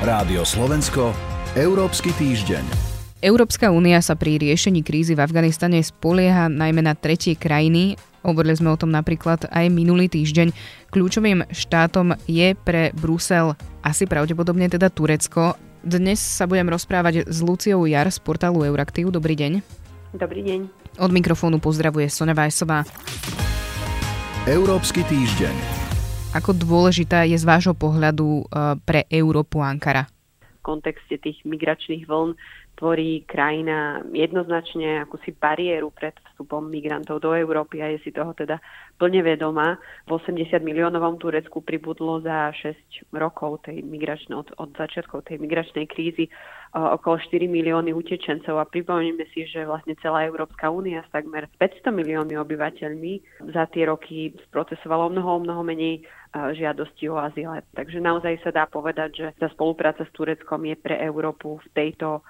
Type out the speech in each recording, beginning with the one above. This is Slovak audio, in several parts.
Rádio Slovensko, Európsky týždeň. Európska únia sa pri riešení krízy v Afganistane spolieha najmä na tretie krajiny. Hovorili sme o tom napríklad aj minulý týždeň. Kľúčovým štátom je pre Brusel asi pravdepodobne teda Turecko. Dnes sa budem rozprávať s Luciou Jar z portálu Euraktiv. Dobrý deň. Dobrý deň. Od mikrofónu pozdravuje Sonja Vajsová. Európsky týždeň. Ako dôležitá je z vášho pohľadu eh, pre Európu Ankara? V kontexte tých migračných vln tvorí krajina jednoznačne akúsi bariéru pred vstupom migrantov do Európy a je si toho teda plne vedomá. V 80 miliónovom Turecku pribudlo za 6 rokov tej migračnej, od, od začiatkov tej migračnej krízy okolo 4 milióny utečencov a pripomíname si, že vlastne celá Európska únia s takmer 500 miliónmi obyvateľmi za tie roky sprocesovalo mnoho, mnoho menej žiadosti o azyle. Takže naozaj sa dá povedať, že tá spolupráca s Tureckom je pre Európu v tejto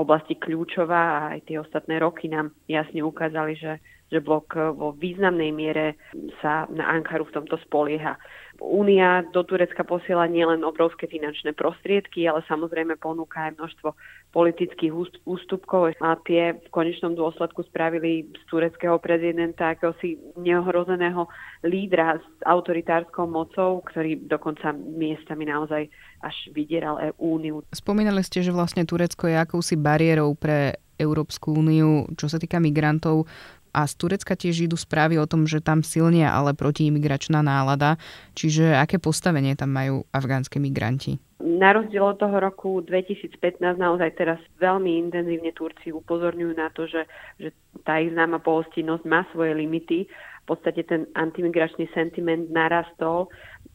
oblasti kľúčová a aj tie ostatné roky nám jasne ukázali, že, že blok vo významnej miere sa na Ankaru v tomto spolieha. Únia do Turecka posiela nielen obrovské finančné prostriedky, ale samozrejme ponúka aj množstvo politických ústupkov a tie v konečnom dôsledku spravili z tureckého prezidenta akéhosi neohrozeného lídra s autoritárskou mocou, ktorý dokonca miestami naozaj až vydieral úniu. Spomínali ste, že vlastne Turecko je akousi bariérou pre Európsku úniu, čo sa týka migrantov. A z Turecka tiež idú správy o tom, že tam silnie ale protiimigračná nálada. Čiže aké postavenie tam majú afgánske migranti? Na rozdiel od toho roku 2015 naozaj teraz veľmi intenzívne Turci upozorňujú na to, že, že tá ich známa pohostinnosť má svoje limity. V podstate ten antimigračný sentiment narastol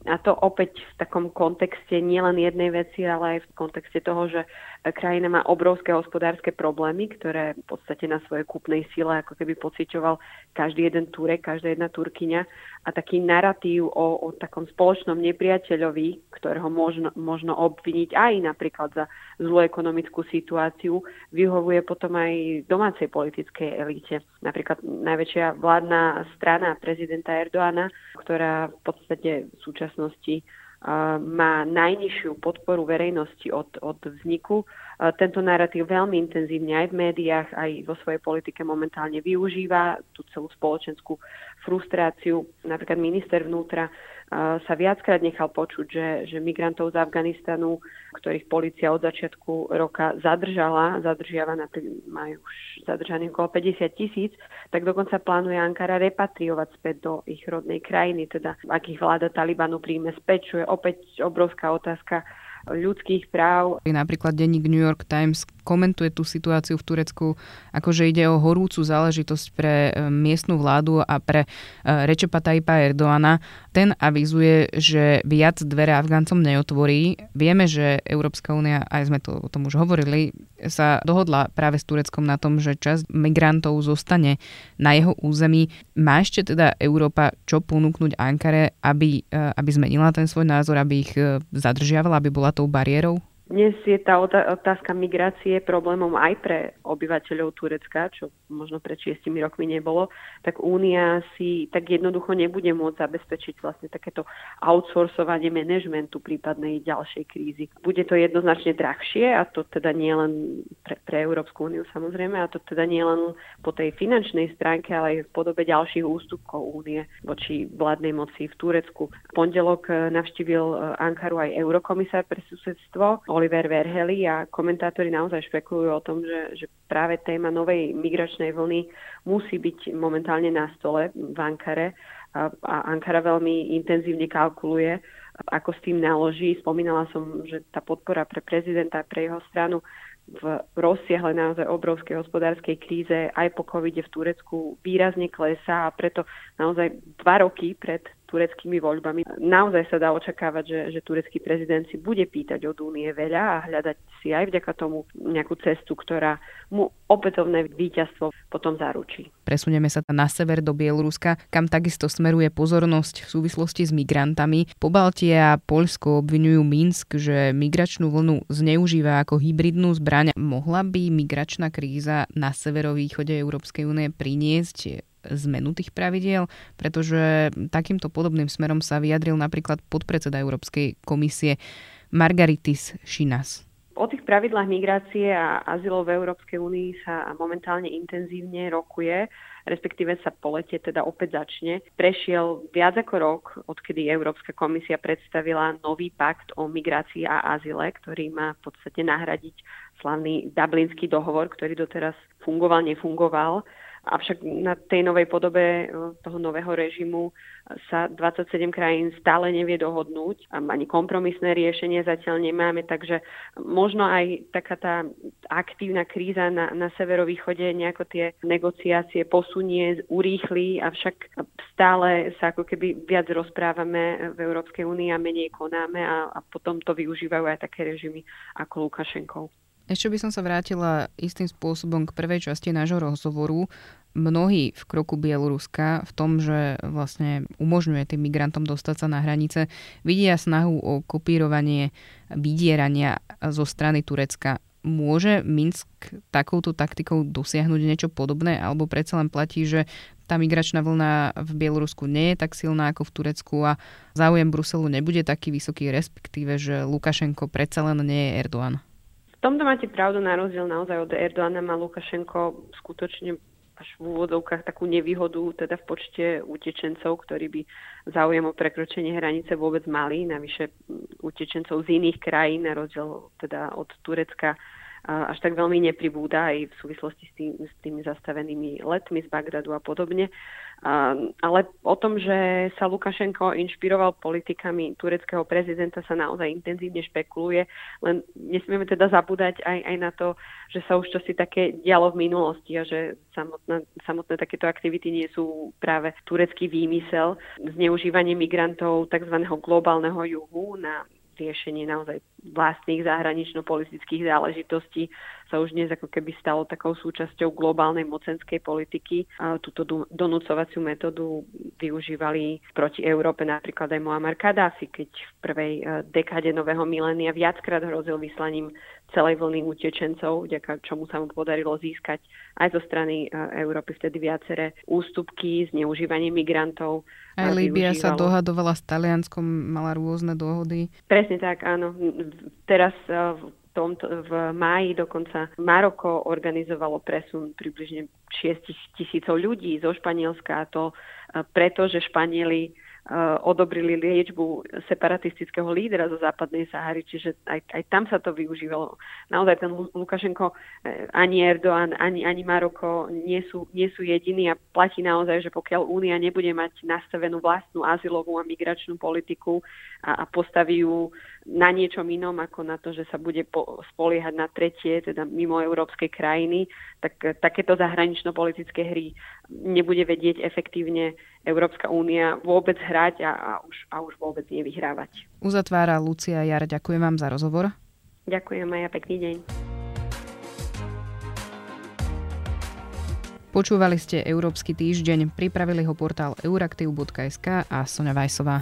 a to opäť v takom kontexte nielen jednej veci, ale aj v kontexte toho, že krajina má obrovské hospodárske problémy, ktoré v podstate na svojej kúpnej sile ako keby pociťoval každý jeden Turek, každá jedna Turkyňa a taký narratív o, o takom spoločnom nepriateľovi, ktorého možno, možno obviniť aj napríklad za zlú ekonomickú situáciu, vyhovuje potom aj domácej politickej elite. Napríklad najväčšia vládna strana prezidenta Erdoána, ktorá v podstate v súčasnosti má najnižšiu podporu verejnosti od, od vzniku. Tento narratív veľmi intenzívne aj v médiách, aj vo svojej politike momentálne využíva tú celú spoločenskú frustráciu. Napríklad minister vnútra sa viackrát nechal počuť, že, že migrantov z Afganistanu, ktorých policia od začiatku roka zadržala, zadržiava, majú už zadržaných okolo 50 tisíc, tak dokonca plánuje Ankara repatriovať späť do ich rodnej krajiny, teda ak ich vláda Talibanu príjme späť, čo je opäť obrovská otázka ľudských práv. Napríklad denník New York Times komentuje tú situáciu v Turecku, akože ide o horúcu záležitosť pre e, miestnu vládu a pre e, Rečepa Tajpa Erdoana. Ten avizuje, že viac dvere Afgáncom neotvorí. Vieme, že Európska únia, aj sme to o tom už hovorili, sa dohodla práve s Tureckom na tom, že časť migrantov zostane na jeho území. Má ešte teda Európa čo ponúknuť Ankare, aby, e, aby zmenila ten svoj názor, aby ich zadržiavala, aby bola tou bariérou? Dnes je tá otázka migrácie problémom aj pre obyvateľov Turecka, čo možno pred šiestimi rokmi nebolo, tak Únia si tak jednoducho nebude môcť zabezpečiť vlastne takéto outsourcovanie manažmentu prípadnej ďalšej krízy. Bude to jednoznačne drahšie a to teda nie len pre, pre Európsku úniu samozrejme, a to teda nie len po tej finančnej stránke, ale aj v podobe ďalších ústupkov únie voči vládnej moci v Turecku. V pondelok eh, navštívil eh, Ankaru aj eurokomisár pre susedstvo Oliver Verhely a komentátori naozaj špekulujú o tom, že, že práve téma novej migračnej vlny musí byť momentálne na stole v Ankare a, a Ankara veľmi intenzívne kalkuluje, ako s tým naloží. Spomínala som, že tá podpora pre prezidenta, pre jeho stranu v rozsiahle naozaj obrovskej hospodárskej kríze aj po covide v Turecku výrazne klesá a preto naozaj dva roky pred tureckými voľbami. Naozaj sa dá očakávať, že, že turecký prezident si bude pýtať od únie veľa a hľadať si aj vďaka tomu nejakú cestu, ktorá mu opätovné víťazstvo potom zaručí. Presunieme sa na sever do Bieloruska, kam takisto smeruje pozornosť v súvislosti s migrantami. Po Baltie a Poľsko obvinujú Minsk, že migračnú vlnu zneužíva ako hybridnú zbraň. Mohla by migračná kríza na severovýchode Európskej únie priniesť zmenu tých pravidiel, pretože takýmto podobným smerom sa vyjadril napríklad podpredseda Európskej komisie Margaritis Šinas. O tých pravidlách migrácie a azylov v Európskej únii sa momentálne intenzívne rokuje, respektíve sa po lete teda opäť začne. Prešiel viac ako rok, odkedy Európska komisia predstavila nový pakt o migrácii a azyle, ktorý má v podstate nahradiť slavný Dublinský dohovor, ktorý doteraz fungoval, nefungoval Avšak na tej novej podobe e, toho nového režimu sa 27 krajín stále nevie dohodnúť. Ani kompromisné riešenie zatiaľ nemáme, takže možno aj taká tá aktívna kríza na, na severovýchode nejako tie negociácie posunie, urýchli, avšak stále sa ako keby viac rozprávame v Európskej únii a menej konáme a, a potom to využívajú aj také režimy ako Lukašenkov. Ešte by som sa vrátila istým spôsobom k prvej časti nášho rozhovoru. Mnohí v kroku Bieloruska v tom, že vlastne umožňuje tým migrantom dostať sa na hranice, vidia snahu o kopírovanie vydierania zo strany Turecka. Môže Minsk takouto taktikou dosiahnuť niečo podobné, alebo predsa len platí, že tá migračná vlna v Bielorusku nie je tak silná ako v Turecku a záujem Bruselu nebude taký vysoký, respektíve, že Lukašenko predsa len nie je Erdoğan? V tomto máte pravdu, na rozdiel naozaj od Erdoána má Lukašenko skutočne až v úvodovkách takú nevýhodu teda v počte utečencov, ktorí by záujem o prekročenie hranice vôbec mali. Navyše utečencov z iných krajín, na rozdiel teda od Turecka, až tak veľmi nepribúda aj v súvislosti s, tým, s tými zastavenými letmi z Bagdadu a podobne. Ale o tom, že sa Lukašenko inšpiroval politikami tureckého prezidenta sa naozaj intenzívne špekuluje, len nesmieme teda zabúdať aj, aj na to, že sa už čosi také dialo v minulosti a že samotné, samotné takéto aktivity nie sú práve turecký výmysel. Zneužívanie migrantov tzv. globálneho juhu na riešenie naozaj vlastných zahranično-politických záležitostí sa už dnes ako keby stalo takou súčasťou globálnej mocenskej politiky. A túto donúcovaciu metódu využívali proti Európe napríklad aj Muammar Gaddafi, keď v prvej e, dekáde nového milénia viackrát hrozil vyslaním celej vlny utečencov, vďaka čomu sa mu podarilo získať aj zo strany e, Európy vtedy viaceré ústupky, zneužívanie migrantov. Aj Líbia sa dohadovala s Talianskom, mala rôzne dohody. Presne tak, áno. Teraz e, v tomto, v máji dokonca Maroko organizovalo presun približne 6 tisícov ľudí zo Španielska a to e, preto, že Španieli Eh, odobrili liečbu separatistického lídra zo západnej Sahary, čiže aj, aj tam sa to využívalo. Naozaj ten Lukašenko, eh, ani Erdoğan, ani, ani Maroko nie sú, nie sú jediní a platí naozaj, že pokiaľ Únia nebude mať nastavenú vlastnú azylovú a migračnú politiku a, a postaví ju na niečom inom ako na to, že sa bude po, spoliehať na tretie, teda mimo európskej krajiny, tak takéto zahranično-politické hry nebude vedieť efektívne Európska únia vôbec hrať a, a, už, a už vôbec nevyhrávať. Uzatvára Lucia Jar. Ďakujem vám za rozhovor. Ďakujem aj a pekný deň. Počúvali ste Európsky týždeň, pripravili ho portál euraktiv.sk a Sonja Vajsová.